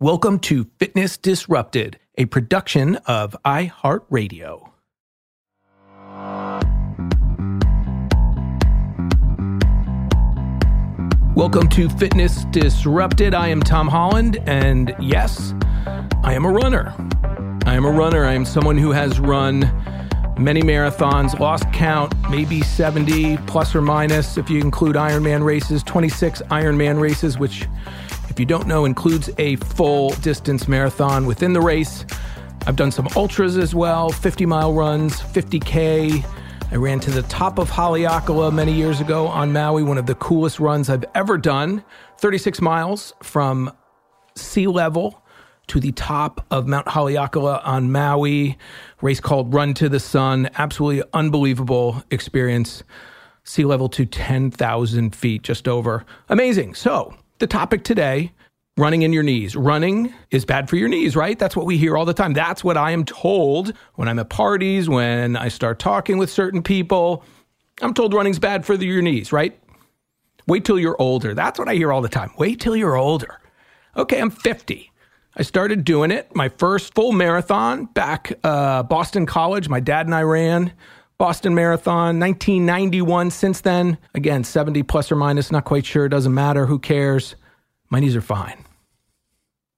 Welcome to Fitness Disrupted, a production of iHeartRadio. Welcome to Fitness Disrupted. I am Tom Holland, and yes, I am a runner. I am a runner. I am someone who has run many marathons, lost count, maybe 70 plus or minus if you include Ironman races, 26 Ironman races, which, if you don't know, includes a full distance marathon within the race. I've done some ultras as well 50 mile runs, 50K. I ran to the top of Haleakala many years ago on Maui, one of the coolest runs I've ever done 36 miles from sea level to the top of Mount Haleakala on Maui. Race called Run to the Sun. Absolutely unbelievable experience. Sea level to 10,000 feet, just over. Amazing. So, the topic today running in your knees. Running is bad for your knees, right? That's what we hear all the time. That's what I am told when I'm at parties, when I start talking with certain people. I'm told running's bad for the, your knees, right? Wait till you're older. That's what I hear all the time. Wait till you're older. Okay, I'm 50. I started doing it. My first full marathon back uh, Boston College. My dad and I ran Boston Marathon, 1991. Since then, again, 70 plus or minus, not quite sure. Doesn't matter. Who cares? My knees are fine.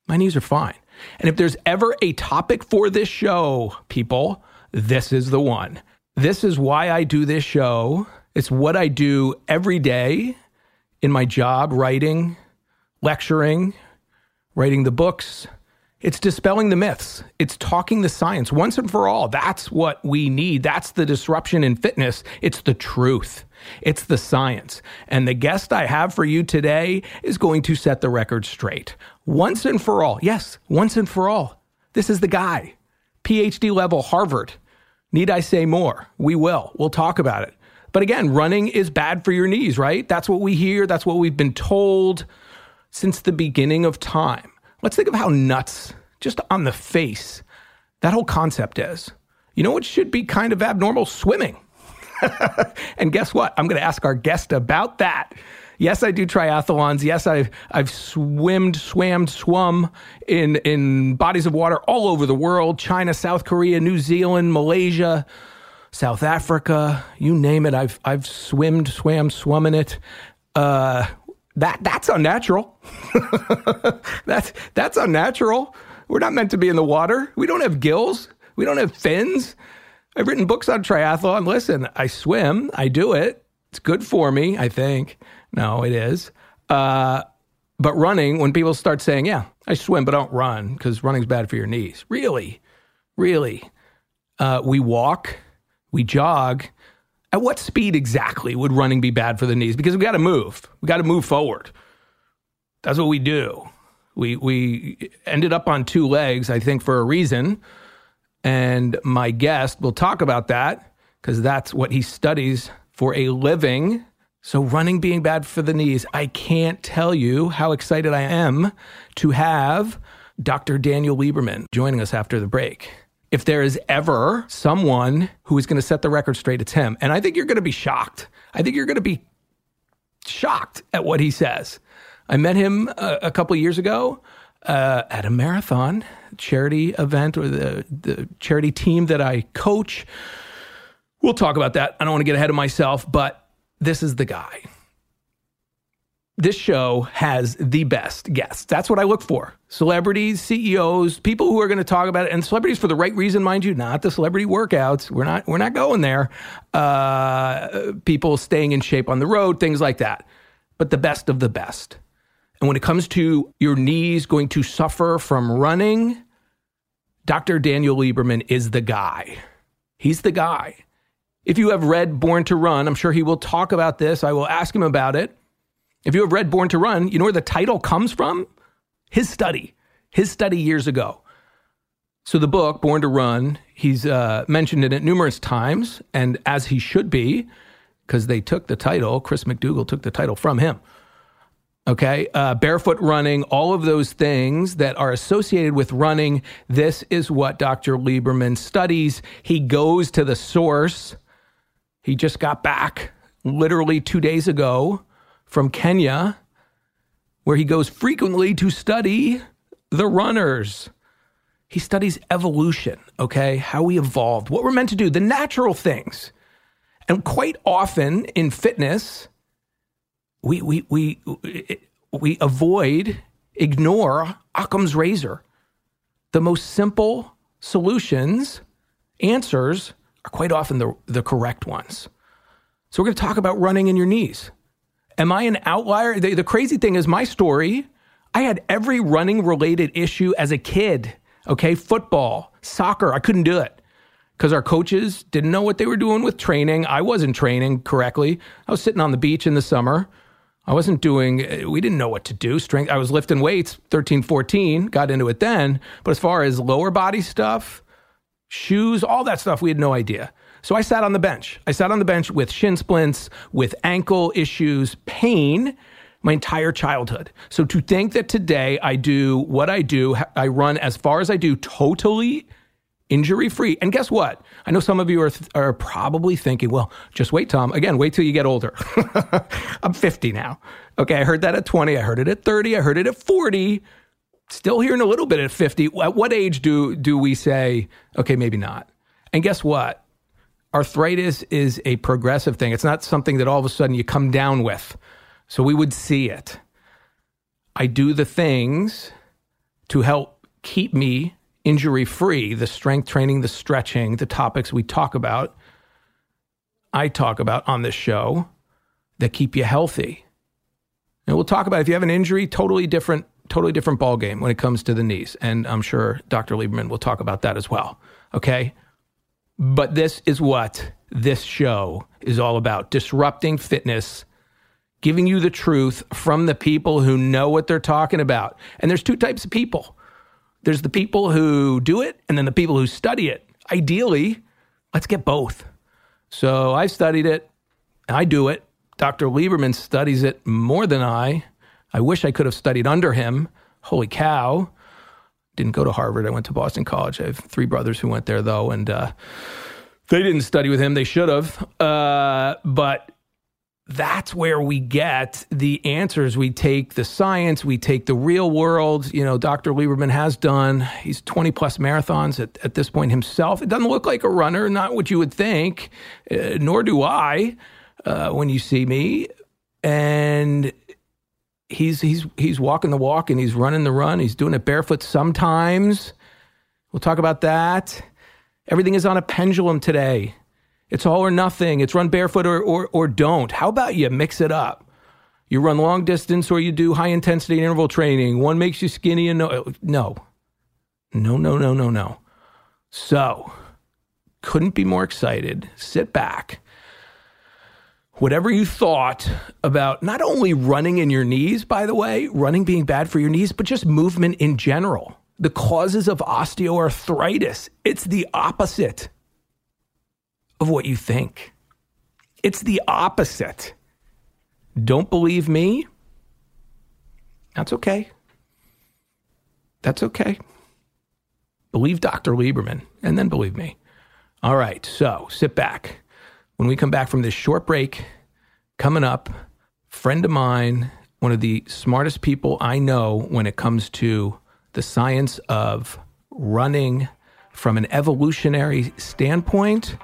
My knees are fine. And if there's ever a topic for this show, people, this is the one. This is why I do this show. It's what I do every day in my job, writing, lecturing, writing the books. It's dispelling the myths. It's talking the science once and for all. That's what we need. That's the disruption in fitness. It's the truth. It's the science. And the guest I have for you today is going to set the record straight. Once and for all. Yes, once and for all. This is the guy. PhD level, Harvard. Need I say more? We will. We'll talk about it. But again, running is bad for your knees, right? That's what we hear. That's what we've been told since the beginning of time. Let's think of how nuts, just on the face, that whole concept is. You know what should be kind of abnormal? Swimming. and guess what? I'm going to ask our guest about that. Yes, I do triathlons. Yes, I've I've swimmed, swam, swum in in bodies of water all over the world: China, South Korea, New Zealand, Malaysia, South Africa. You name it. I've I've swimmed, swam, swum in it. Uh, that that's unnatural. that's that's unnatural. We're not meant to be in the water. We don't have gills. We don't have fins. I've written books on triathlon. Listen, I swim. I do it. It's good for me. I think. No, it is. Uh, But running, when people start saying, yeah, I swim, but I don't run because running's bad for your knees. Really? Really? Uh, we walk, we jog. At what speed exactly would running be bad for the knees? Because we got to move. We got to move forward. That's what we do. We we ended up on two legs, I think, for a reason. And my guest will talk about that because that's what he studies for a living. So, running being bad for the knees, I can't tell you how excited I am to have Dr. Daniel Lieberman joining us after the break. If there is ever someone who is going to set the record straight, it's him. And I think you're going to be shocked. I think you're going to be shocked at what he says. I met him a, a couple years ago uh, at a marathon charity event or the, the charity team that I coach. We'll talk about that. I don't want to get ahead of myself, but this is the guy. This show has the best guests. That's what I look for. Celebrities, CEOs, people who are going to talk about it, and celebrities for the right reason, mind you, not the celebrity workouts. We're not we're not going there. Uh, people staying in shape on the road, things like that. But the best of the best. And when it comes to your knees going to suffer from running, Dr. Daniel Lieberman is the guy. He's the guy. If you have read Born to Run, I'm sure he will talk about this. I will ask him about it. If you have read Born to Run, you know where the title comes from? His study, his study years ago. So, the book, Born to Run, he's uh, mentioned in it numerous times, and as he should be, because they took the title, Chris McDougall took the title from him. Okay. Uh, barefoot running, all of those things that are associated with running. This is what Dr. Lieberman studies. He goes to the source. He just got back literally two days ago from Kenya, where he goes frequently to study the runners. He studies evolution, okay? How we evolved, what we're meant to do, the natural things. And quite often in fitness, we we we we avoid ignore Occam's razor. The most simple solutions, answers are quite often the, the correct ones. So we're going to talk about running in your knees. Am I an outlier? The, the crazy thing is my story, I had every running related issue as a kid. Okay, football, soccer, I couldn't do it because our coaches didn't know what they were doing with training. I wasn't training correctly. I was sitting on the beach in the summer I wasn't doing, we didn't know what to do. Strength, I was lifting weights 13, 14, got into it then. But as far as lower body stuff, shoes, all that stuff, we had no idea. So I sat on the bench. I sat on the bench with shin splints, with ankle issues, pain my entire childhood. So to think that today I do what I do, I run as far as I do totally injury free. And guess what? I know some of you are, th- are probably thinking, well, just wait, Tom. Again, wait till you get older. I'm 50 now. Okay, I heard that at 20. I heard it at 30. I heard it at 40. Still hearing a little bit at 50. At what age do, do we say, okay, maybe not? And guess what? Arthritis is a progressive thing. It's not something that all of a sudden you come down with. So we would see it. I do the things to help keep me injury free, the strength training, the stretching, the topics we talk about, I talk about on this show that keep you healthy. And we'll talk about if you have an injury, totally different, totally different ball game when it comes to the knees. And I'm sure Dr. Lieberman will talk about that as well. Okay. But this is what this show is all about disrupting fitness, giving you the truth from the people who know what they're talking about. And there's two types of people there's the people who do it and then the people who study it. Ideally, let's get both. So I studied it, I do it. Dr. Lieberman studies it more than I. I wish I could have studied under him. Holy cow. Didn't go to Harvard. I went to Boston College. I have three brothers who went there, though, and uh, they didn't study with him. They should have. Uh, but that's where we get the answers. We take the science, we take the real world. You know, Dr. Lieberman has done, he's 20 plus marathons at, at this point himself. It doesn't look like a runner, not what you would think, uh, nor do I uh, when you see me. And he's, he's, he's walking the walk and he's running the run. He's doing it barefoot sometimes. We'll talk about that. Everything is on a pendulum today. It's all or nothing. It's run barefoot or, or, or don't. How about you mix it up? You run long distance or you do high intensity interval training. One makes you skinny and no, no, no, no, no, no, no. So, couldn't be more excited. Sit back. Whatever you thought about not only running in your knees, by the way, running being bad for your knees, but just movement in general. The causes of osteoarthritis, it's the opposite of what you think. It's the opposite. Don't believe me? That's okay. That's okay. Believe Dr. Lieberman and then believe me. All right, so sit back. When we come back from this short break, coming up, friend of mine, one of the smartest people I know when it comes to the science of running from an evolutionary standpoint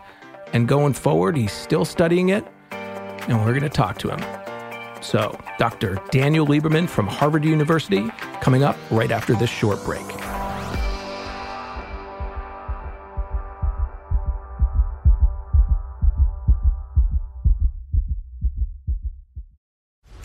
and going forward. He's still studying it, and we're going to talk to him. So, Dr. Daniel Lieberman from Harvard University coming up right after this short break.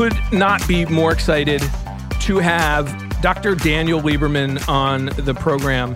Could not be more excited to have Dr. Daniel Lieberman on the program.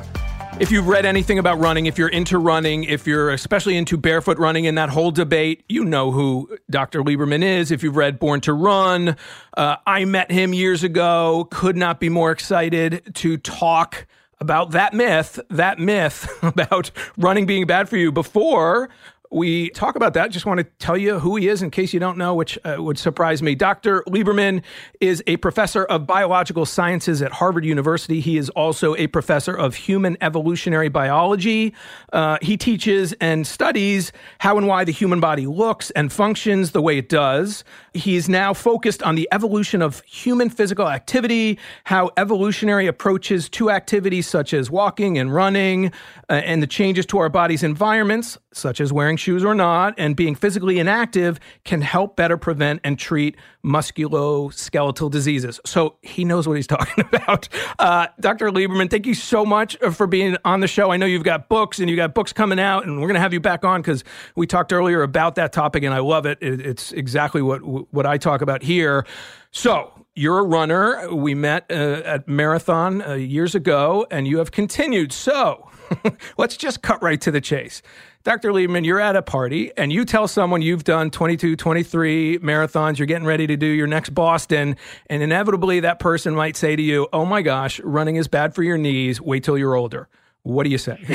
If you've read anything about running, if you're into running, if you're especially into barefoot running and that whole debate, you know who Dr. Lieberman is. If you've read Born to Run, uh, I met him years ago. Could not be more excited to talk about that myth, that myth about running being bad for you before we talk about that, just want to tell you who he is in case you don't know, which uh, would surprise me. Dr. Lieberman is a professor of biological sciences at Harvard University. He is also a professor of human evolutionary biology. Uh, he teaches and studies how and why the human body looks and functions the way it does. He's now focused on the evolution of human physical activity, how evolutionary approaches to activities such as walking and running, uh, and the changes to our body's environments, such as wearing shoes or not, and being physically inactive, can help better prevent and treat musculoskeletal diseases. So he knows what he's talking about. Uh, Dr. Lieberman, thank you so much for being on the show. I know you've got books and you got books coming out, and we're going to have you back on because we talked earlier about that topic, and I love it. it it's exactly what what I talk about here. So, you're a runner. We met uh, at marathon uh, years ago, and you have continued. So, let's just cut right to the chase. Dr. Lieberman, you're at a party and you tell someone you've done 22, 23 marathons, you're getting ready to do your next Boston, and inevitably that person might say to you, Oh my gosh, running is bad for your knees. Wait till you're older. What do you say?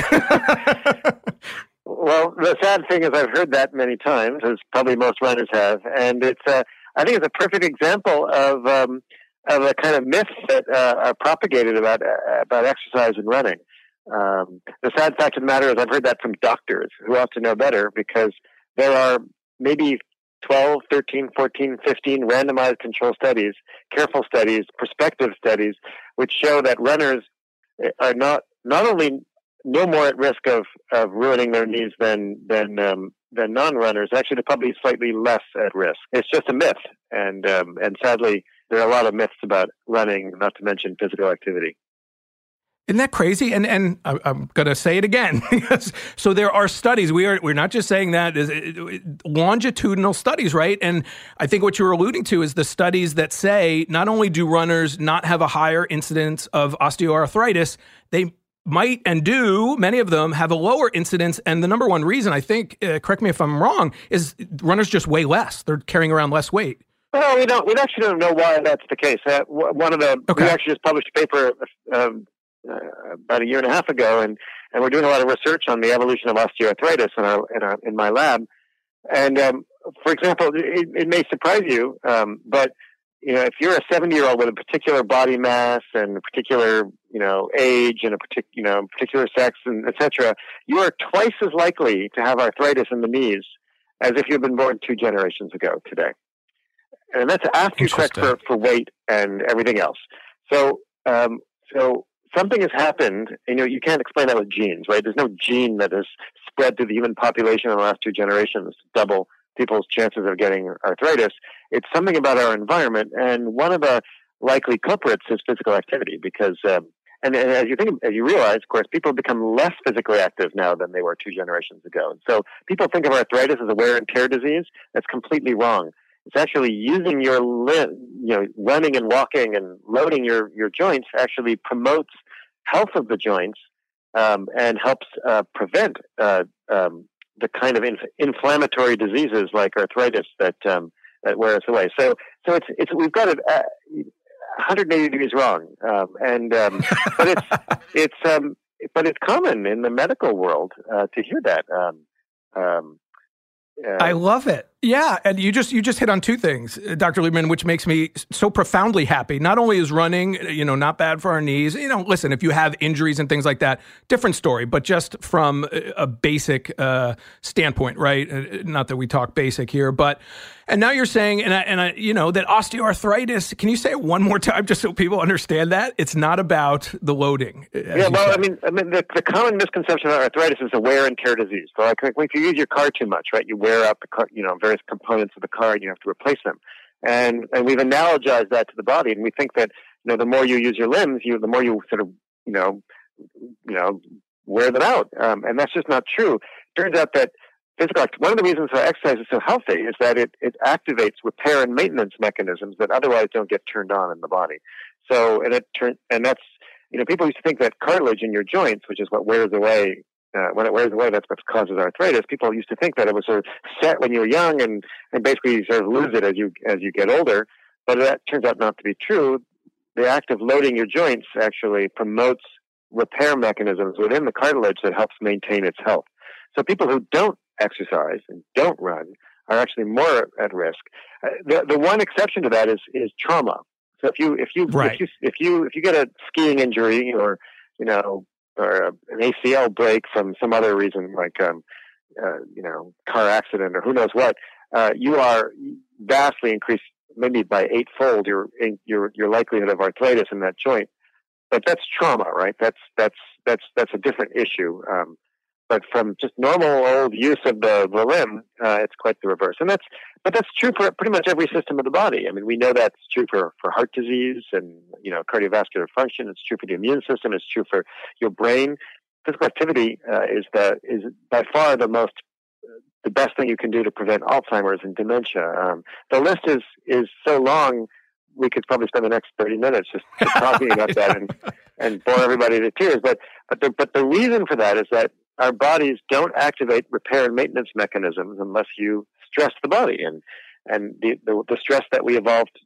well, the sad thing is, I've heard that many times, as probably most runners have, and it's uh, I think it's a perfect example of um, of a kind of myths that uh, are propagated about uh, about exercise and running. Um, the sad fact of the matter is, I've heard that from doctors who ought to know better because there are maybe 12, 13, 14, 15 randomized control studies, careful studies, prospective studies, which show that runners are not not only no more at risk of, of ruining their knees than than um, than non-runners. Actually, they're probably slightly less at risk. It's just a myth, and um, and sadly, there are a lot of myths about running, not to mention physical activity. Isn't that crazy? And and I'm going to say it again. so there are studies. We are we're not just saying that is longitudinal studies, right? And I think what you're alluding to is the studies that say not only do runners not have a higher incidence of osteoarthritis, they might and do many of them have a lower incidence and the number one reason i think uh, correct me if i'm wrong is runners just weigh less they're carrying around less weight well we don't we actually don't know why that's the case uh, one of the okay. we actually just published a paper um, uh, about a year and a half ago, and and we're doing a lot of research on the evolution of osteoarthritis in our in, our, in my lab. And um, for example, it, it, may surprise you, um, but you know, if you're a 70 year old with a particular body mass and a particular, you know, age and a particular, you know, particular sex and etc., you are twice as likely to have arthritis in the knees as if you've been born two generations ago today. And that's after you correct for, for weight and everything else. So, um, so something has happened. You know, you can't explain that with genes, right? There's no gene that has spread through the human population in the last two generations to double people's chances of getting arthritis. It's something about our environment, and one of the likely culprits is physical activity because. Um, and, and as you think, as you realize, of course, people become less physically active now than they were two generations ago. And so people think of arthritis as a wear and tear disease. That's completely wrong. It's actually using your limb, you know, running and walking and loading your, your joints actually promotes health of the joints um, and helps uh, prevent uh, um, the kind of inf- inflammatory diseases like arthritis that um, that wear us away. So, so it's it's we've got it. Uh, 180 degrees wrong, um, and um, but it's it's um, but it's common in the medical world uh, to hear that. Um, um, uh, I love it. Yeah, and you just you just hit on two things, uh, Dr. Lieberman, which makes me so profoundly happy. Not only is running, you know, not bad for our knees. You know, listen, if you have injuries and things like that, different story. But just from a basic uh, standpoint, right? Uh, not that we talk basic here, but and now you're saying, and I, and I, you know, that osteoarthritis. Can you say it one more time, just so people understand that it's not about the loading? Yeah, well, said. I mean, I mean, the, the common misconception about arthritis is a wear and tear disease. So, like, like if you use your car too much, right, you wear out the car, you know, very various components of the car and you have to replace them. And, and we've analogized that to the body. And we think that, you know, the more you use your limbs, you, the more you sort of, you know, you know, wear them out. Um, and that's just not true. Turns out that physical, one of the reasons why exercise is so healthy is that it, it activates repair and maintenance mechanisms that otherwise don't get turned on in the body. So, and it turn, and that's, you know, people used to think that cartilage in your joints, which is what wears away uh, when it wears away, that's what causes arthritis. People used to think that it was sort of set when you were young, and and basically you sort of lose it as you as you get older. But that turns out not to be true. The act of loading your joints actually promotes repair mechanisms within the cartilage that helps maintain its health. So people who don't exercise and don't run are actually more at risk. Uh, the the one exception to that is is trauma. So if you if you right. if you if you if you get a skiing injury or you know or an ACL break from some other reason like um, uh, you know car accident or who knows what, uh, you are vastly increased maybe by eightfold your your your likelihood of arthritis in that joint. But that's trauma, right? That's that's that's that's a different issue. Um, but from just normal old use of the, the limb, uh, it's quite the reverse. And that's but that's true for pretty much every system of the body. I mean, we know that's true for, for heart disease and you know cardiovascular function. It's true for the immune system. It's true for your brain. Physical activity uh, is the is by far the most the best thing you can do to prevent Alzheimer's and dementia. Um, the list is is so long. We could probably spend the next thirty minutes just, just talking about that and and bore everybody to tears. But but the but the reason for that is that our bodies don't activate repair and maintenance mechanisms unless you stress the body and and the the, the stress that we evolved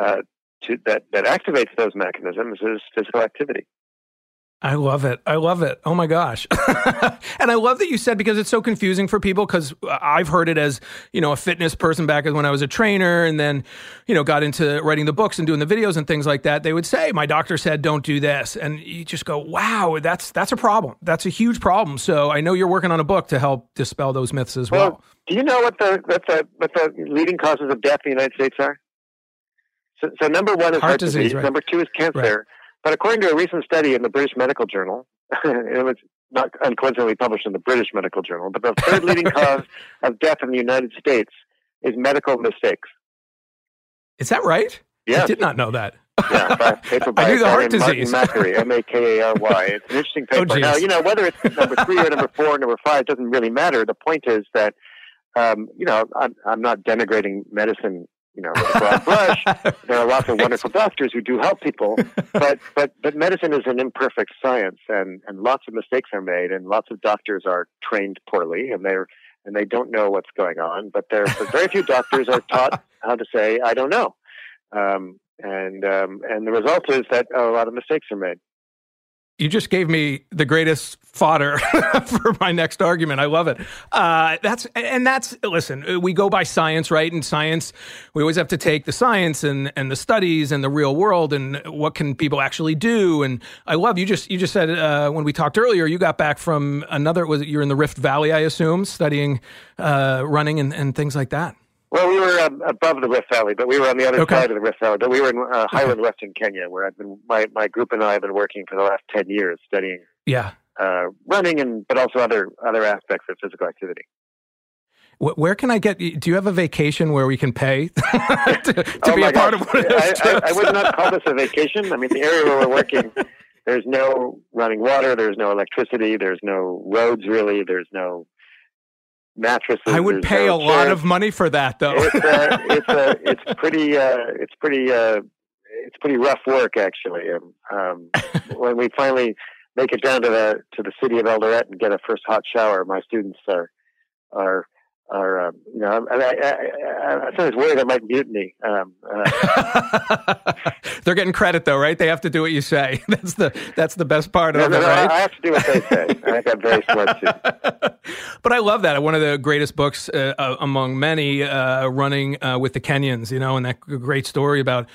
uh, to that that activates those mechanisms is physical activity. I love it. I love it. Oh my gosh. and I love that you said because it's so confusing for people because uh, I've heard it as, you know, a fitness person back when I was a trainer and then, you know, got into writing the books and doing the videos and things like that. They would say, my doctor said, don't do this. And you just go, wow, that's, that's a problem. That's a huge problem. So I know you're working on a book to help dispel those myths as well. well do you know what the, what the, what the leading causes of death in the United States are? So, so number one is heart, heart disease. disease right. Number two is cancer. Right. But according to a recent study in the British Medical Journal, it was not uncoincidentally published in the British Medical Journal, but the third leading cause of death in the United States is medical mistakes. Is that right? Yeah. I did not know that. yeah, by, paper by I knew the heart disease. Martin M A K A R Y. It's an interesting paper. Oh, now, you know, whether it's number three or number four or number five doesn't really matter. The point is that, um, you know, I'm, I'm not denigrating medicine you know, with a broad brush. there are lots of wonderful doctors who do help people, but but but medicine is an imperfect science, and and lots of mistakes are made, and lots of doctors are trained poorly, and they're and they don't know what's going on. But there, but very few doctors are taught how to say I don't know, um, and um, and the result is that a lot of mistakes are made you just gave me the greatest fodder for my next argument. I love it. Uh, that's and that's listen. We go by science, right? And science, we always have to take the science and and the studies and the real world and what can people actually do. And I love you. Just you just said uh, when we talked earlier, you got back from another. Was you're in the Rift Valley, I assume, studying uh, running and, and things like that. Well, we were um, above the Rift Valley, but we were on the other okay. side of the Rift Valley. But we were in uh, Highland. Western Kenya, where I've been. My my group and I have been working for the last ten years, studying. Yeah. Uh, running and but also other other aspects of physical activity. Where can I get? Do you have a vacation where we can pay to, to oh be a part of one of those I, trips? I, I would not call this a vacation. I mean, the area where we're working, there's no running water, there's no electricity, there's no roads really, there's no mattresses. I would pay no a chairs. lot of money for that, though. it's, uh, it's, uh, it's pretty. Uh, it's pretty. Uh, it's pretty rough work, actually. Um, um, when we finally make it down to the to the city of Eldoret and get a first hot shower, my students are are are um, you know I, I, I, I'm sometimes worried I might mutiny. Um, uh, They're getting credit though, right? They have to do what you say. That's the that's the best part no, of no, it, no, right? I have to do what they say. I think I'm very smart too. but I love that. One of the greatest books uh, uh among many, uh, running uh, with the Kenyans, you know, and that great story about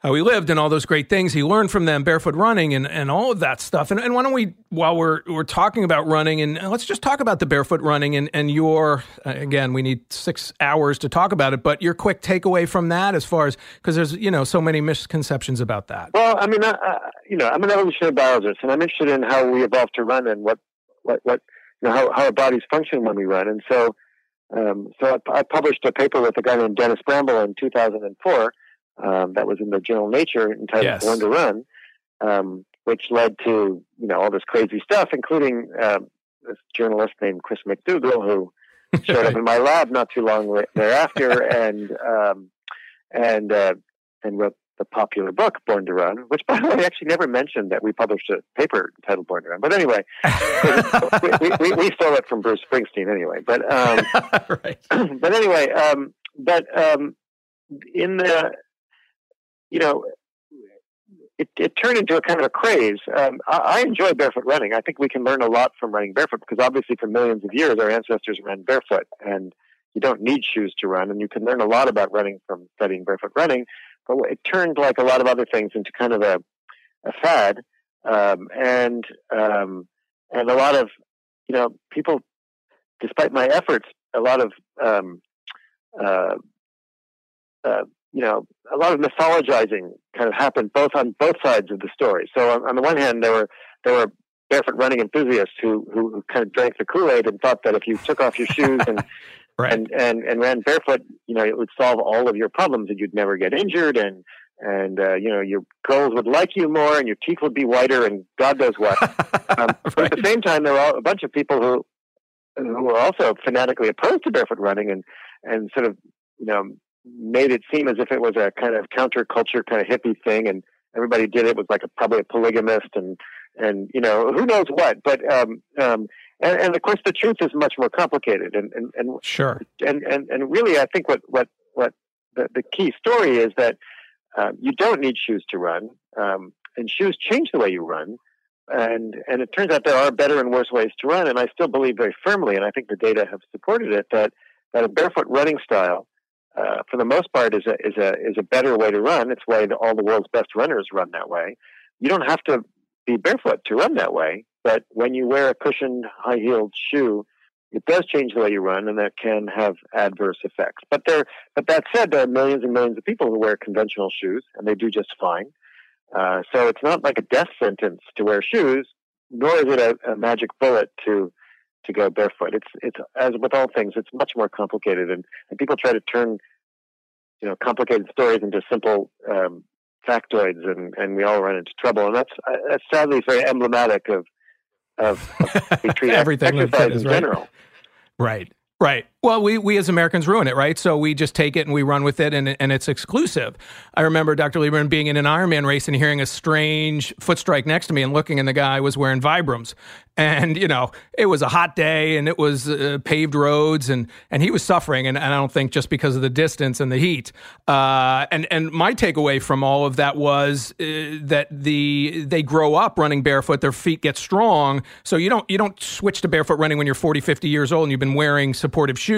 how he lived and all those great things he learned from them, barefoot running and, and all of that stuff. And, and why don't we, while we're, we're talking about running, and let's just talk about the barefoot running and, and your, uh, again, we need six hours to talk about it, but your quick takeaway from that as far as, because there's, you know, so many misconceptions about that. Well, I mean, uh, you know, I'm an evolutionary biologist and I'm interested in how we evolved to run and what, what, what, you know, how, how our bodies function when we run. And so, um, so I, I published a paper with a guy named Dennis Bramble in 2004 um, that was in the journal Nature entitled yes. Born to Run, um, which led to you know all this crazy stuff, including uh, this journalist named Chris McDougall who showed up in my lab not too long thereafter and um, and uh, and wrote the popular book Born to Run, which by the way actually never mentioned that we published a paper titled Born to Run. But anyway, we, we, we, stole it from Bruce Springsteen anyway. But um, right. but anyway, um, but um, in the you know, it, it turned into a kind of a craze. Um, I, I enjoy barefoot running. I think we can learn a lot from running barefoot because obviously for millions of years our ancestors ran barefoot and you don't need shoes to run and you can learn a lot about running from studying barefoot running. But it turned like a lot of other things into kind of a, a fad. Um, and, um, and a lot of, you know, people, despite my efforts, a lot of, um, uh, uh, you know, a lot of mythologizing kind of happened both on both sides of the story. So on, on the one hand, there were there were barefoot running enthusiasts who, who, who kind of drank the Kool Aid and thought that if you took off your shoes and right. and, and and ran barefoot, you know, it would solve all of your problems and you'd never get injured and and uh, you know your girls would like you more and your teeth would be whiter and God knows what. um, right. But at the same time, there were a bunch of people who who were also fanatically opposed to barefoot running and and sort of you know made it seem as if it was a kind of counterculture kind of hippie thing and everybody did it was like a, probably a polygamist and and you know who knows what but um um and, and of course the truth is much more complicated and and, and sure. and, and and really i think what what what the, the key story is that um, you don't need shoes to run um, and shoes change the way you run and and it turns out there are better and worse ways to run and i still believe very firmly and i think the data have supported it that that a barefoot running style uh, for the most part, is a is a is a better way to run. It's why all the world's best runners run that way. You don't have to be barefoot to run that way, but when you wear a cushioned, high heeled shoe, it does change the way you run, and that can have adverse effects. But there, but that said, there are millions and millions of people who wear conventional shoes, and they do just fine. Uh, so it's not like a death sentence to wear shoes, nor is it a, a magic bullet to to go barefoot. It's it's as with all things, it's much more complicated, and, and people try to turn you know complicated stories into simple um, factoids, and, and we all run into trouble. And that's uh, that's sadly very emblematic of of, of we treat everything exercise in general. Right. Right. Well, we, we as Americans ruin it, right? So we just take it and we run with it and, and it's exclusive. I remember Dr. Lieberman being in an Ironman race and hearing a strange foot strike next to me and looking and the guy was wearing Vibrams. And, you know, it was a hot day and it was uh, paved roads and, and he was suffering. And, and, I don't think just because of the distance and the heat. Uh, and, and my takeaway from all of that was uh, that the, they grow up running barefoot, their feet get strong. So you don't, you don't switch to barefoot running when you're 40, 50 years old and you've been wearing supportive shoes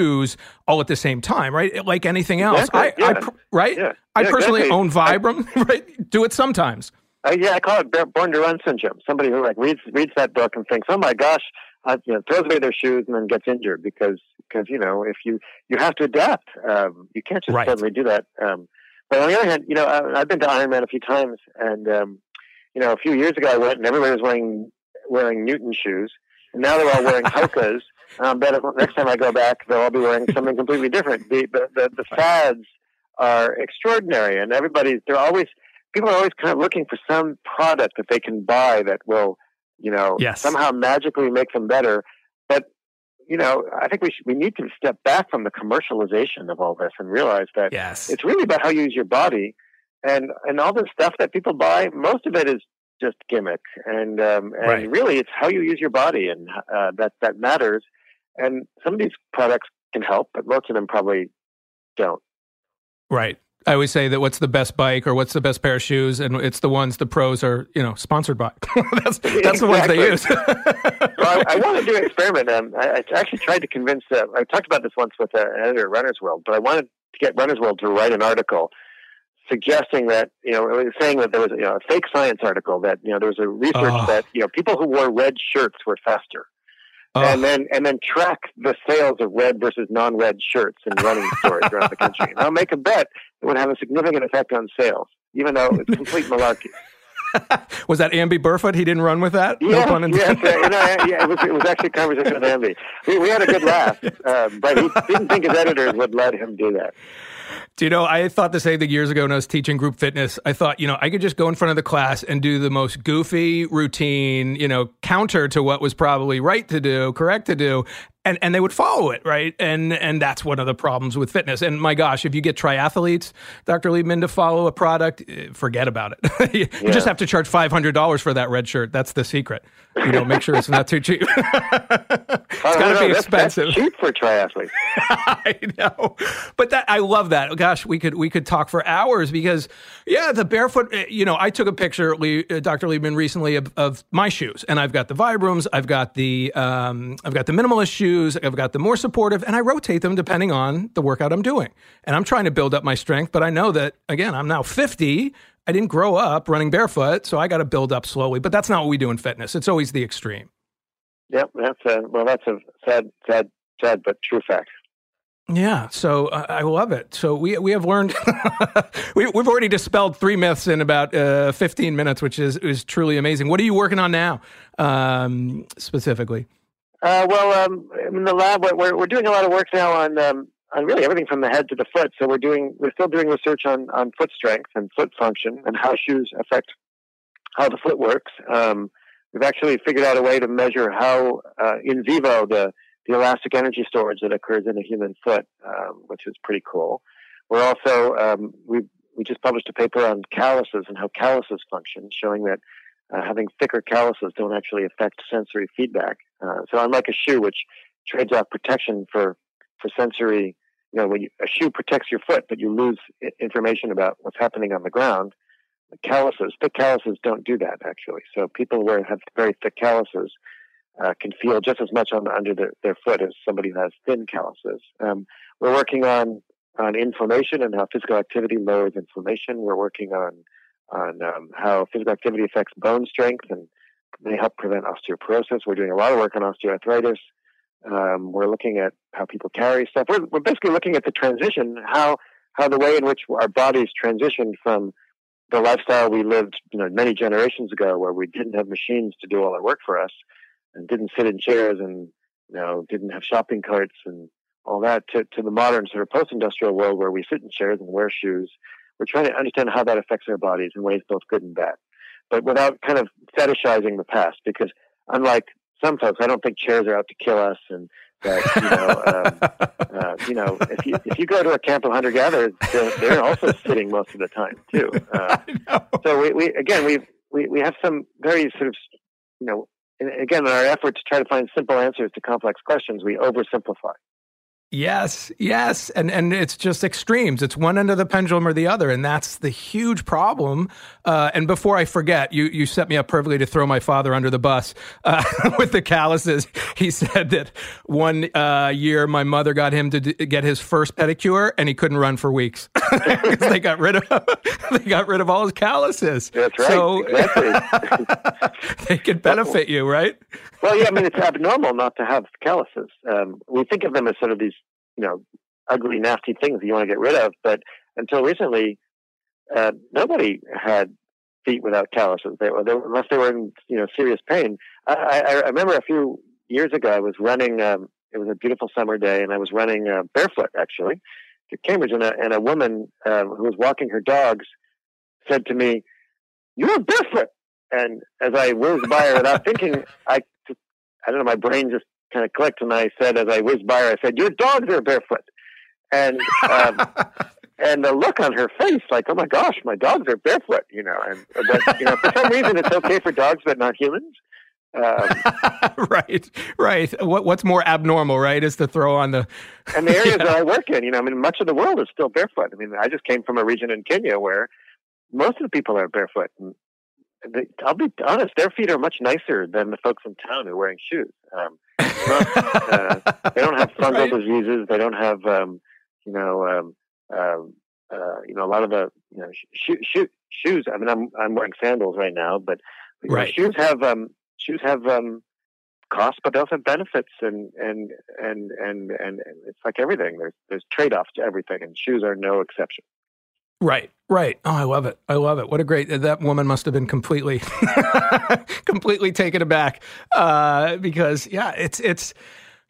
all at the same time, right? Like anything else. Exactly. I, yeah. I, right? Yeah. I personally exactly. own Vibram, right? Do it sometimes. Uh, yeah, I call it born to run syndrome. Somebody who like reads reads that book and thinks, "Oh my gosh," uh, you know, throws away their shoes and then gets injured because because you know if you you have to adapt, um, you can't just right. suddenly do that. Um, but on the other hand, you know, I, have been to Ironman a few times, and um, you know, a few years ago I went and everybody was wearing wearing Newton shoes, and now they're all wearing Hokas. Um, but next time I go back, they'll all be wearing something completely different. The the the, the fads are extraordinary, and everybody's they're always people are always kind of looking for some product that they can buy that will, you know, yes. somehow magically make them better. But you know, I think we should, we need to step back from the commercialization of all this and realize that yes. it's really about how you use your body, and and all the stuff that people buy. Most of it is just gimmick, and um, and right. really it's how you use your body, and uh, that that matters. And some of these products can help, but most of them probably don't. Right. I always say that what's the best bike or what's the best pair of shoes, and it's the ones the pros are, you know, sponsored by. that's that's exactly. the ones they use. well, I, I want to do an experiment. Um, I, I, actually tried to convince. Uh, I talked about this once with an editor at Runner's World, but I wanted to get Runner's World to write an article suggesting that you know, saying that there was you know, a fake science article that you know there was a research oh. that you know people who wore red shirts were faster. Oh. And then and then track the sales of red versus non-red shirts in running stores around the country. And I'll make a bet it would have a significant effect on sales, even though it's complete malarkey. was that Amby Burfoot? He didn't run with that? Yeah, no pun intended. Yes, uh, no, yeah, it was, it was actually a conversation with Amby. We, we had a good laugh, uh, but he didn't think his editors would let him do that. Do you know, I thought the same thing years ago when I was teaching group fitness. I thought, you know, I could just go in front of the class and do the most goofy routine, you know, counter to what was probably right to do, correct to do. And and they would follow it, right? And and that's one of the problems with fitness. And my gosh, if you get triathletes, Dr. Liebman, to follow a product, eh, forget about it. you yeah. just have to charge five hundred dollars for that red shirt. That's the secret. You know, make sure it's not too cheap. it's got to be expensive. That's cheap for triathletes. I know, but that I love that. Gosh, we could we could talk for hours because yeah, the barefoot. Eh, you know, I took a picture, uh, Dr. Liebman, recently of, of my shoes, and I've got the Vibrams, I've got the um, I've got the minimalist shoes I've got the more supportive, and I rotate them depending on the workout I'm doing. And I'm trying to build up my strength, but I know that again, I'm now 50. I didn't grow up running barefoot, so I got to build up slowly. But that's not what we do in fitness. It's always the extreme. Yep, that's a well, that's a sad, sad, sad, but true fact. Yeah, so uh, I love it. So we we have learned we, have already dispelled three myths in about uh, 15 minutes, which is is truly amazing. What are you working on now, um, specifically? Uh, well, um, in the lab, we're, we're doing a lot of work now on um, on really everything from the head to the foot. So we're doing we're still doing research on on foot strength and foot function and how shoes affect how the foot works. Um, we've actually figured out a way to measure how uh, in vivo the the elastic energy storage that occurs in a human foot, um, which is pretty cool. We're also um, we we just published a paper on calluses and how calluses function, showing that uh, having thicker calluses don't actually affect sensory feedback. Uh, so unlike a shoe, which trades off protection for for sensory, you know, when you, a shoe protects your foot, but you lose information about what's happening on the ground. Calluses, thick calluses, don't do that actually. So people who have very thick calluses uh, can feel just as much on under the, their foot as somebody who has thin calluses. Um, we're working on on inflammation and how physical activity lowers inflammation. We're working on on um, how physical activity affects bone strength and may help prevent osteoporosis. We're doing a lot of work on osteoarthritis. Um, we're looking at how people carry stuff. We're, we're basically looking at the transition, how how the way in which our bodies transitioned from the lifestyle we lived, you know, many generations ago, where we didn't have machines to do all our work for us, and didn't sit in chairs, and you know, didn't have shopping carts and all that, to, to the modern sort of post-industrial world where we sit in chairs and wear shoes we're trying to understand how that affects our bodies in ways both good and bad, but without kind of fetishizing the past. Because unlike some folks, I don't think chairs are out to kill us, and that you know, um, uh, you know, if you if you go to a camp of hunter gatherers, they're, they're, also sitting most of the time too. Uh, so we, we again we we we have some very sort of you know again in our effort to try to find simple answers to complex questions, we oversimplify. Yes, yes, and and it's just extremes. It's one end of the pendulum or the other, and that's the huge problem. Uh, and before I forget, you you set me up perfectly to throw my father under the bus uh, with the calluses. He said that one uh, year my mother got him to d- get his first pedicure, and he couldn't run for weeks because they got rid of they got rid of all his calluses. That's right. So exactly. they could benefit you, right? Well, yeah. I mean, it's abnormal not to have calluses. Um, we think of them as sort of these you know, ugly, nasty things that you want to get rid of. But until recently, uh, nobody had feet without calluses. They, they, unless they were in you know serious pain. I, I, remember a few years ago, I was running. Um, it was a beautiful summer day, and I was running uh, barefoot actually to Cambridge, and a, and a woman uh, who was walking her dogs said to me, "You're barefoot." And as I whizzed by her without thinking, I, I don't know, my brain just kind of clicked, and I said, as I whizzed by her, I said, "Your dogs are barefoot," and um, and the look on her face, like, "Oh my gosh, my dogs are barefoot," you know. And but, you know, for some reason, it's okay for dogs, but not humans. Um, right, right. What what's more abnormal, right, is to throw on the and the areas yeah. that I work in. You know, I mean, much of the world is still barefoot. I mean, I just came from a region in Kenya where most of the people are barefoot, and they, I'll be honest, their feet are much nicer than the folks in town who are wearing shoes. Um, uh, they don't have fungal right. diseases. They don't have, um, you know, um, um, uh, you know, a lot of the, you know, sh- sh- shoes. I mean, I'm I'm wearing sandals right now, but right. Know, shoes have um, shoes have um, costs, but they also have benefits, and and and and and it's like everything. There's there's trade offs to everything, and shoes are no exception. Right, right. Oh, I love it. I love it. What a great that woman must have been completely, completely taken aback uh, because yeah, it's it's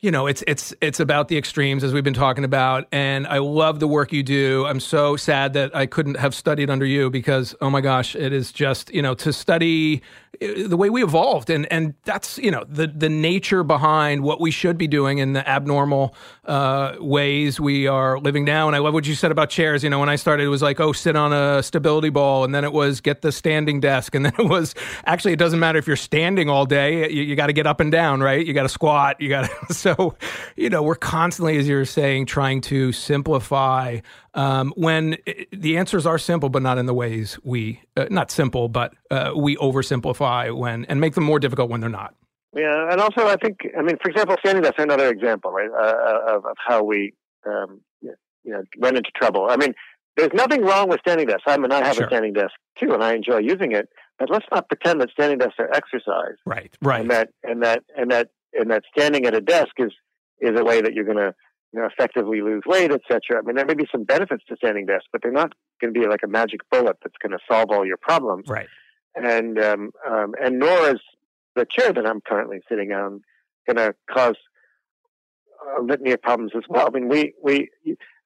you know, it's it's it's about the extremes as we've been talking about, and I love the work you do. I'm so sad that I couldn't have studied under you because, oh my gosh, it is just you know to study the way we evolved, and and that's you know the the nature behind what we should be doing in the abnormal uh, ways we are living now. And I love what you said about chairs. You know, when I started, it was like, oh, sit on a stability ball, and then it was get the standing desk, and then it was actually it doesn't matter if you're standing all day, you, you got to get up and down, right? You got to squat, you got to so you know, we're constantly, as you're saying, trying to simplify um, when it, the answers are simple, but not in the ways we, uh, not simple, but uh, we oversimplify when and make them more difficult when they're not. Yeah, and also I think, I mean, for example, standing desk, another example, right, uh, of, of how we, um, you know, run into trouble. I mean, there's nothing wrong with standing desks. I mean, I have sure. a standing desk too, and I enjoy using it. But let's not pretend that standing desks are exercise. Right, right. And that, and that, and that and that standing at a desk is is a way that you're going to you know effectively lose weight, etc. I mean, there may be some benefits to standing desk, but they're not going to be like a magic bullet that's going to solve all your problems. Right. And um, um, and nor is the chair that I'm currently sitting on going to cause a litany of problems as well. I mean, we we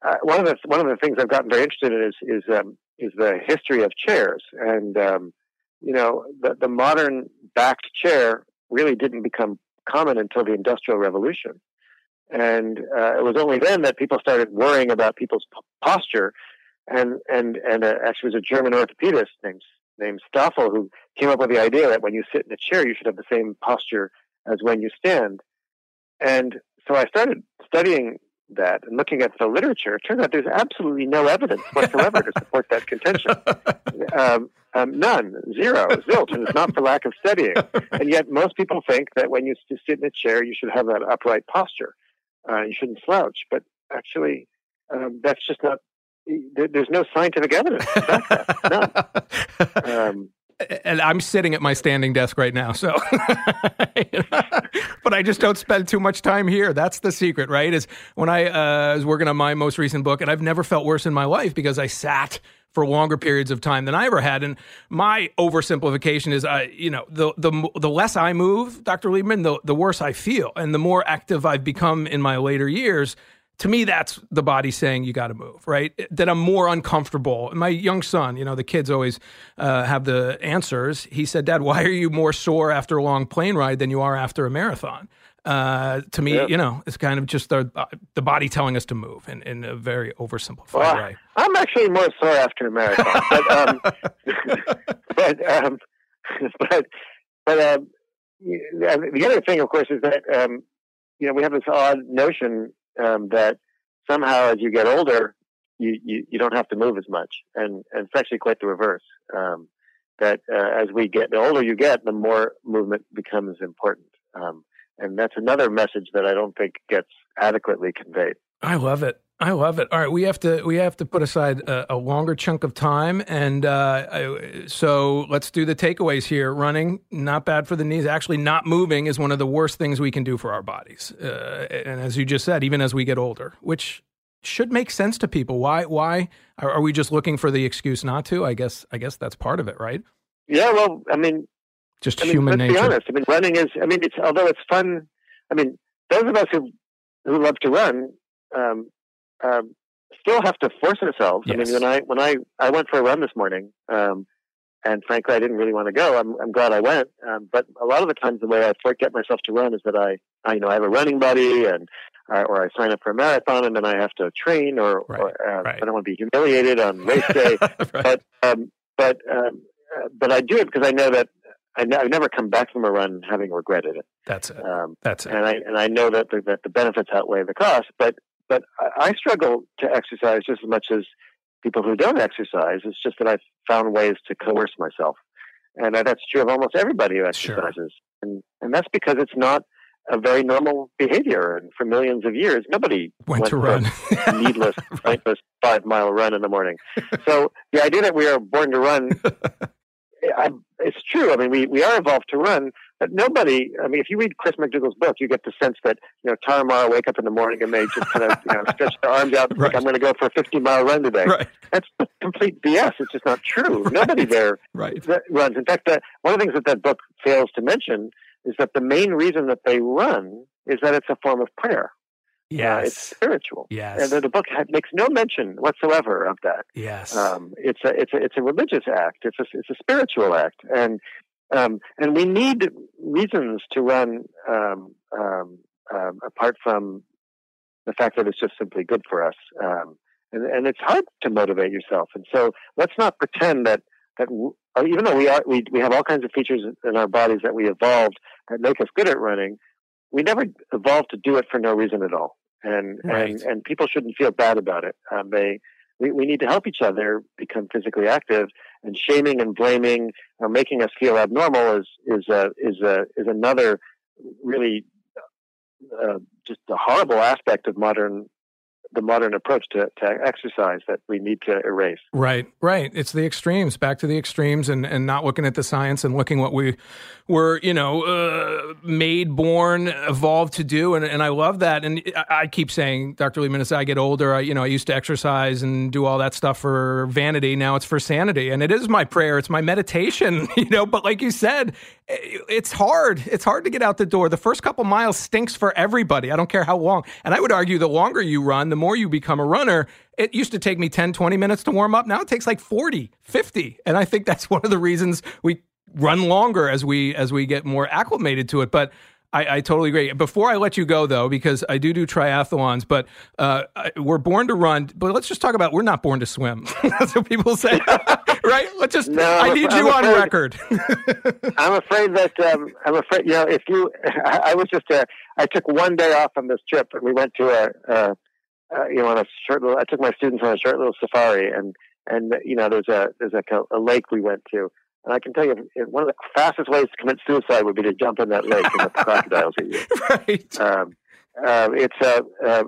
uh, one of the one of the things I've gotten very interested in is is um, is the history of chairs, and um, you know, the the modern backed chair really didn't become common until the Industrial Revolution. And uh, it was only then that people started worrying about people's p- posture. And, and, and uh, actually, was a German orthopedist named, named Staffel who came up with the idea that when you sit in a chair, you should have the same posture as when you stand. And so I started studying that and looking at the literature, it turns out there's absolutely no evidence whatsoever to support that contention. Um, um, none, zero, zilch, and it's not for lack of studying. And yet, most people think that when you sit in a chair, you should have that upright posture. Uh, you shouldn't slouch. But actually, um, that's just not. There's no scientific evidence. None. Um, and I'm sitting at my standing desk right now. So, but I just don't spend too much time here. That's the secret, right? Is when I uh, was working on my most recent book, and I've never felt worse in my life because I sat for longer periods of time than I ever had. And my oversimplification is, I, you know, the the the less I move, Dr. Lieberman, the the worse I feel, and the more active I've become in my later years to me, that's the body saying you got to move, right? That I'm more uncomfortable. My young son, you know, the kids always uh, have the answers. He said, Dad, why are you more sore after a long plane ride than you are after a marathon? Uh, to me, yeah. you know, it's kind of just the, the body telling us to move in, in a very oversimplified well, way. I'm actually more sore after a marathon. but, um, but, um, but, but, um, the other thing, of course, is that, um, you know, we have this odd notion um, that somehow as you get older, you, you, you, don't have to move as much. And, and it's actually quite the reverse. Um, that uh, as we get, the older you get, the more movement becomes important. Um, and that's another message that I don't think gets adequately conveyed. I love it. I love it. All right, we have to we have to put aside a, a longer chunk of time, and uh, I, so let's do the takeaways here. Running not bad for the knees. Actually, not moving is one of the worst things we can do for our bodies. Uh, and as you just said, even as we get older, which should make sense to people. Why? Why are, are we just looking for the excuse not to? I guess. I guess that's part of it, right? Yeah. Well, I mean, just I mean, human let's nature. Be honest. I mean, running is. I mean, it's although it's fun. I mean, those of us who who love to run. Um, um, still have to force ourselves. Yes. I mean, when I when I I went for a run this morning, um, and frankly, I didn't really want to go. I'm I'm glad I went. Um, but a lot of the times, the way I get myself to run is that I, I you know I have a running buddy and. Uh, or I sign up for a marathon and then I have to train, or, right, or uh, right. I don't want to be humiliated on race day. right. But um, but um, uh, but I do it because I know that I have never come back from a run having regretted it. That's it. Um, That's it. And I and I know that the, that the benefits outweigh the cost. But but I, I struggle to exercise just as much as people who don't exercise. It's just that I've found ways to coerce myself. And that's true of almost everybody who exercises. Sure. And, and that's because it's not a very normal behavior. And for millions of years, nobody went, went to run a needless, pointless five mile run in the morning. So the idea that we are born to run, I, it's true. I mean, we, we are evolved to run, but nobody, I mean, if you read Chris McDougall's book, you get the sense that, you know, Tarahumara wake up in the morning and they just kind of, you know, stretch their arms out and right. think, I'm going to go for a 50 mile run today. Right. That's complete BS. It's just not true. Nobody there right. runs. In fact, one of the things that that book fails to mention is that the main reason that they run is that it's a form of prayer. Yes. Uh, it's spiritual. Yes. And the book makes no mention whatsoever of that. Yes. Um, it's a it's a it's a religious act. It's a it's a spiritual act, and um, and we need reasons to run um, um, um apart from the fact that it's just simply good for us. Um, and, and it's hard to motivate yourself. And so let's not pretend that that uh, even though we are we we have all kinds of features in our bodies that we evolved that make us good at running, we never evolved to do it for no reason at all. And right. and and people shouldn't feel bad about it. Um, they we, we need to help each other become physically active. And shaming and blaming or making us feel abnormal is is a is a is another really uh, just a horrible aspect of modern the modern approach to, to exercise that we need to erase. Right, right. It's the extremes, back to the extremes, and, and not looking at the science and looking what we were, you know, uh, made, born, evolved to do. And, and I love that. And I, I keep saying, Dr. Lieberman, as I get older, I, you know, I used to exercise and do all that stuff for vanity. Now it's for sanity. And it is my prayer, it's my meditation, you know. But like you said, it's hard. It's hard to get out the door. The first couple miles stinks for everybody. I don't care how long. And I would argue the longer you run, the more you become a runner. It used to take me 10, 20 minutes to warm up. Now it takes like 40, 50. And I think that's one of the reasons we run longer as we as we get more acclimated to it. But I, I, totally agree. Before I let you go, though, because I do do triathlons, but uh, we're born to run. But let's just talk about we're not born to swim. That's what people say, right? Let's just. No, I need I'm you afraid, on record. I'm afraid that um, I'm afraid. You know, if you, I, I was just. Uh, I took one day off on this trip, and we went to a, a, a, you know, on a short little. I took my students on a short little safari, and and you know, there's a there's a, a lake we went to and I can tell you, one of the fastest ways to commit suicide would be to jump in that lake and let the crocodiles eat you. Right. Um, uh, it's uh, uh,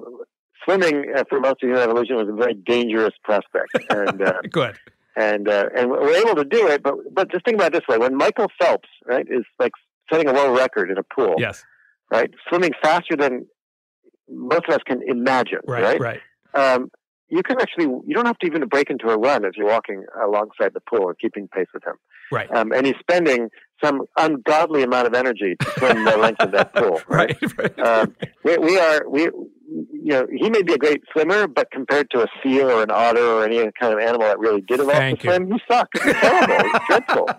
swimming uh, for most of human evolution was a very dangerous prospect, and uh, good. And uh, and we're able to do it, but but just think about it this way: when Michael Phelps, right, is like setting a world record in a pool, yes, right, swimming faster than most of us can imagine, right, right. right. Um, you can actually you don't have to even break into a run as you're walking alongside the pool or keeping pace with him. Right. Um, and he's spending some ungodly amount of energy to swim the length of that pool. Right. right, right. Um, we, we, are we you know he may be a great swimmer, but compared to a seal or an otter or any kind of animal that really did evolve Thank to you. swim, he sucks. He's terrible. He's dreadful.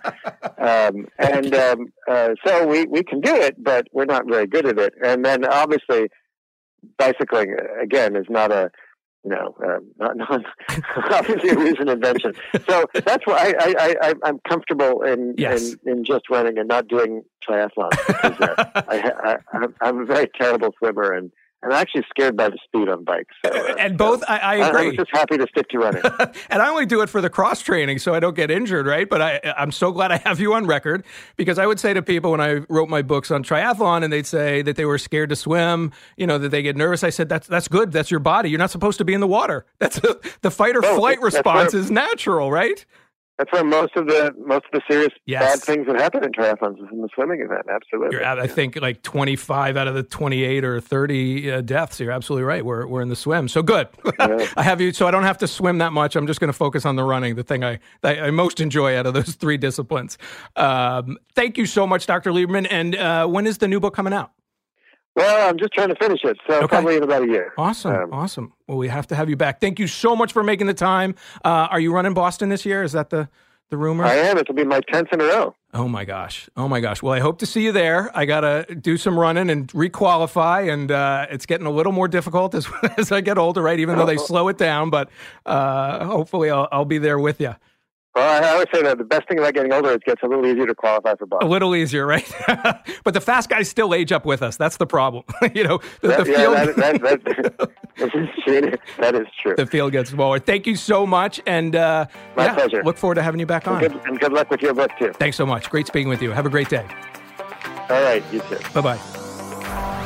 Um, and um, uh, so we we can do it, but we're not very good at it. And then obviously bicycling again is not a you know, uh, not, not obviously a recent invention. So that's why I, I, I, I'm comfortable in, yes. in, in just running and not doing triathlons. Because, uh, I, I, I'm a very terrible swimmer and I'm actually scared by the speed on bikes. So, uh, and both, I, I agree. I'm just happy to stick to running. and I only do it for the cross training so I don't get injured, right? But I, I'm so glad I have you on record because I would say to people when I wrote my books on triathlon and they'd say that they were scared to swim, you know, that they get nervous. I said, that's, that's good. That's your body. You're not supposed to be in the water. That's a, the fight or no, flight response is natural, right? That's where most of the most of the serious yes. bad things that happen in triathlons is in the swimming event. Absolutely, You're, I think like 25 out of the 28 or 30 uh, deaths. You're absolutely right. We're we're in the swim. So good. Yeah. I have you. So I don't have to swim that much. I'm just going to focus on the running, the thing I I most enjoy out of those three disciplines. Um, thank you so much, Dr. Lieberman. And uh, when is the new book coming out? Well, I'm just trying to finish it, so okay. probably in about a year. Awesome, um, awesome. Well, we have to have you back. Thank you so much for making the time. Uh, are you running Boston this year? Is that the the rumor? I am. It'll be my tenth in a row. Oh my gosh! Oh my gosh! Well, I hope to see you there. I gotta do some running and requalify, and uh, it's getting a little more difficult as as I get older, right? Even though they slow it down, but uh, hopefully I'll, I'll be there with you. Well, I always say that the best thing about getting older is it gets a little easier to qualify for Boston. A little easier, right? but the fast guys still age up with us. That's the problem. you know, the, that, the yeah, field. That, that, that, that is true. The field gets smaller. Thank you so much, and uh, my yeah, pleasure. Look forward to having you back on. And good, and good luck with your book too. Thanks so much. Great speaking with you. Have a great day. All right, you too. Bye bye.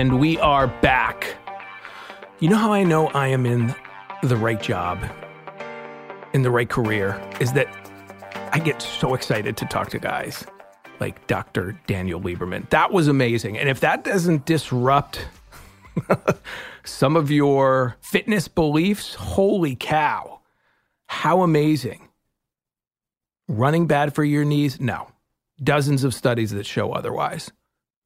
And we are back. You know how I know I am in the right job, in the right career, is that I get so excited to talk to guys like Dr. Daniel Lieberman. That was amazing. And if that doesn't disrupt some of your fitness beliefs, holy cow, how amazing. Running bad for your knees? No. Dozens of studies that show otherwise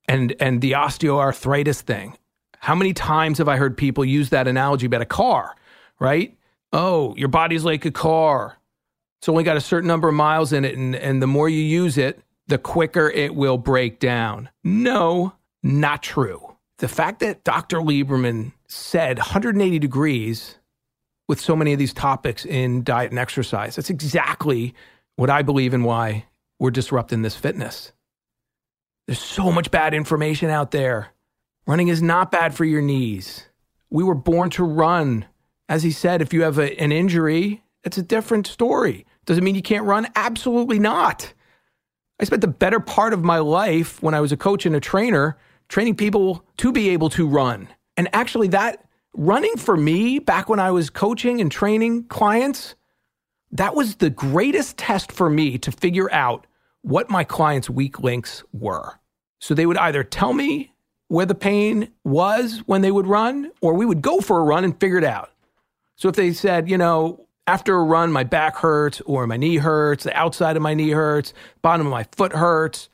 and and the osteoarthritis thing. How many times have I heard people use that analogy about a car, right? Oh, your body's like a car. It's only got a certain number of miles in it, and, and the more you use it, the quicker it will break down. No, not true. The fact that Dr. Lieberman said 180 degrees with so many of these topics in diet and exercise, that's exactly what I believe and why we're disrupting this fitness. There's so much bad information out there. Running is not bad for your knees. We were born to run. As he said, if you have a, an injury, it's a different story. Does it mean you can't run? Absolutely not. I spent the better part of my life when I was a coach and a trainer training people to be able to run. And actually, that running for me back when I was coaching and training clients, that was the greatest test for me to figure out what my clients' weak links were. So they would either tell me where the pain was when they would run, or we would go for a run and figure it out. So if they said, you know, after a run, my back hurts, or my knee hurts, the outside of my knee hurts, bottom of my foot hurts,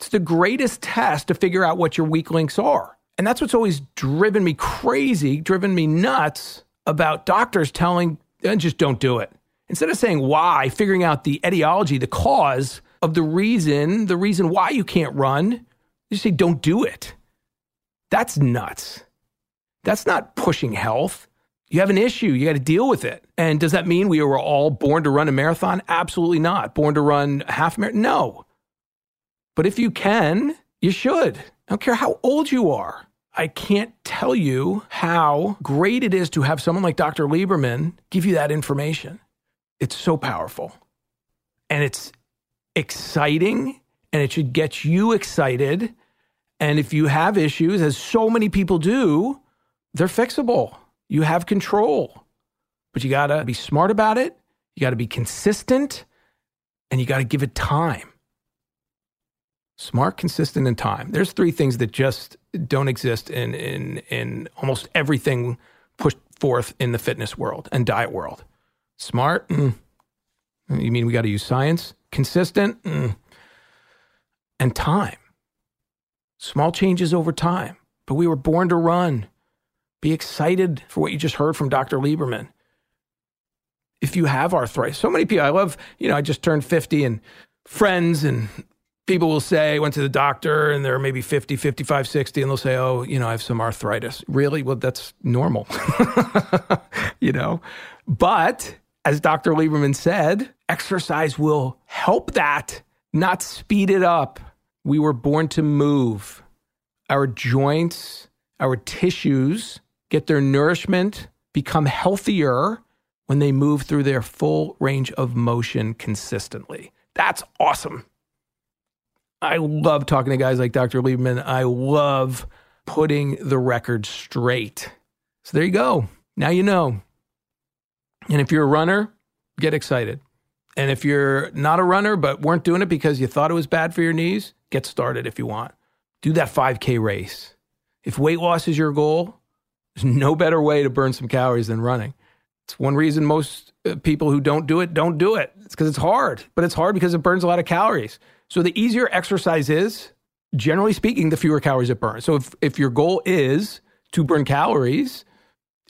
it's the greatest test to figure out what your weak links are. And that's what's always driven me crazy, driven me nuts about doctors telling, eh, just don't do it. Instead of saying why, figuring out the etiology, the cause of the reason, the reason why you can't run, you say, don't do it. That's nuts. That's not pushing health. You have an issue, you got to deal with it. And does that mean we were all born to run a marathon? Absolutely not. Born to run half marathon? No. But if you can, you should. I don't care how old you are. I can't tell you how great it is to have someone like Dr. Lieberman give you that information. It's so powerful. And it's exciting and it should get you excited. And if you have issues, as so many people do, they're fixable. You have control. But you got to be smart about it. You got to be consistent and you got to give it time. Smart, consistent, and time. There's three things that just don't exist in in in almost everything pushed forth in the fitness world and diet world. Smart, mm. you mean we got to use science? Consistent, mm. and time. Small changes over time. But we were born to run. Be excited for what you just heard from Dr. Lieberman. If you have arthritis, so many people, I love, you know, I just turned 50 and friends and people will say, went to the doctor and they're maybe 50, 55, 60, and they'll say, oh, you know, I have some arthritis. Really? Well, that's normal, you know? But as Dr. Lieberman said, exercise will help that, not speed it up. We were born to move. Our joints, our tissues get their nourishment, become healthier when they move through their full range of motion consistently. That's awesome. I love talking to guys like Dr. Lieberman. I love putting the record straight. So there you go. Now you know. And if you're a runner, get excited. And if you're not a runner but weren't doing it because you thought it was bad for your knees, get started if you want. Do that 5K race. If weight loss is your goal, there's no better way to burn some calories than running. It's one reason most uh, people who don't do it don't do it. It's because it's hard, but it's hard because it burns a lot of calories. So the easier exercise is, generally speaking, the fewer calories it burns. So if, if your goal is to burn calories,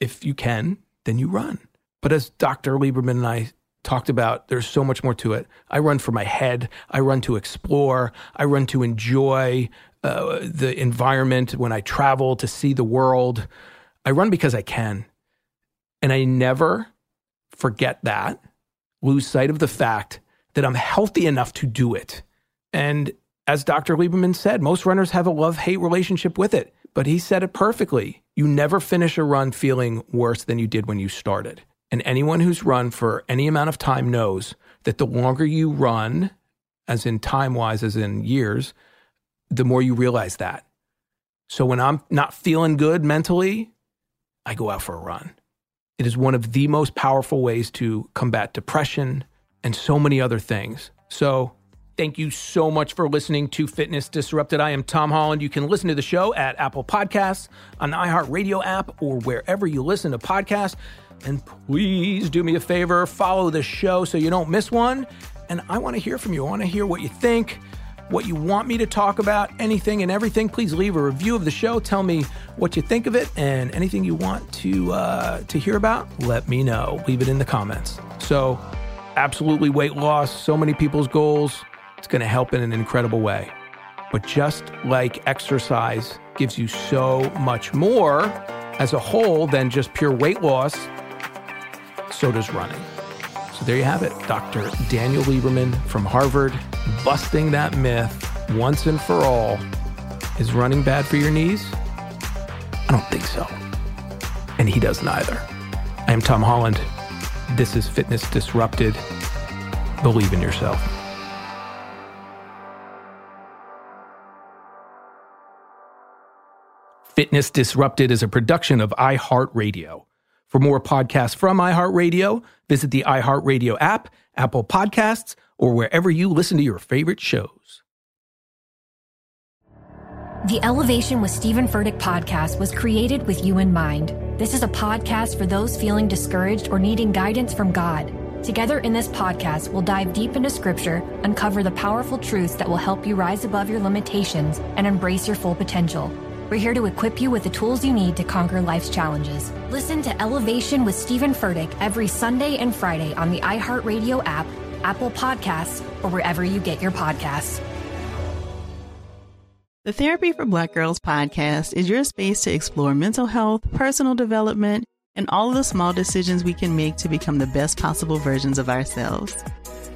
if you can, then you run. But as Dr. Lieberman and I talked about, there's so much more to it. I run for my head. I run to explore. I run to enjoy uh, the environment when I travel to see the world. I run because I can. And I never forget that, lose sight of the fact that I'm healthy enough to do it. And as Dr. Lieberman said, most runners have a love hate relationship with it, but he said it perfectly. You never finish a run feeling worse than you did when you started. And anyone who's run for any amount of time knows that the longer you run, as in time wise, as in years, the more you realize that. So when I'm not feeling good mentally, I go out for a run. It is one of the most powerful ways to combat depression and so many other things. So Thank you so much for listening to Fitness Disrupted. I am Tom Holland. You can listen to the show at Apple Podcasts, on the iHeartRadio app, or wherever you listen to podcasts. And please do me a favor, follow the show so you don't miss one. And I want to hear from you. I want to hear what you think, what you want me to talk about, anything and everything. Please leave a review of the show. Tell me what you think of it and anything you want to uh, to hear about. Let me know. Leave it in the comments. So, absolutely weight loss. So many people's goals it's going to help in an incredible way. But just like exercise gives you so much more as a whole than just pure weight loss, so does running. So there you have it. Dr. Daniel Lieberman from Harvard busting that myth once and for all. Is running bad for your knees? I don't think so. And he doesn't either. I am Tom Holland. This is Fitness Disrupted. Believe in yourself. Fitness Disrupted is a production of iHeartRadio. For more podcasts from iHeartRadio, visit the iHeartRadio app, Apple Podcasts, or wherever you listen to your favorite shows. The Elevation with Steven Furtick podcast was created with you in mind. This is a podcast for those feeling discouraged or needing guidance from God. Together in this podcast, we'll dive deep into scripture, uncover the powerful truths that will help you rise above your limitations and embrace your full potential. We're here to equip you with the tools you need to conquer life's challenges. Listen to Elevation with Steven Furtick every Sunday and Friday on the iHeartRadio app, Apple Podcasts, or wherever you get your podcasts. The Therapy for Black Girls podcast is your space to explore mental health, personal development, and all the small decisions we can make to become the best possible versions of ourselves.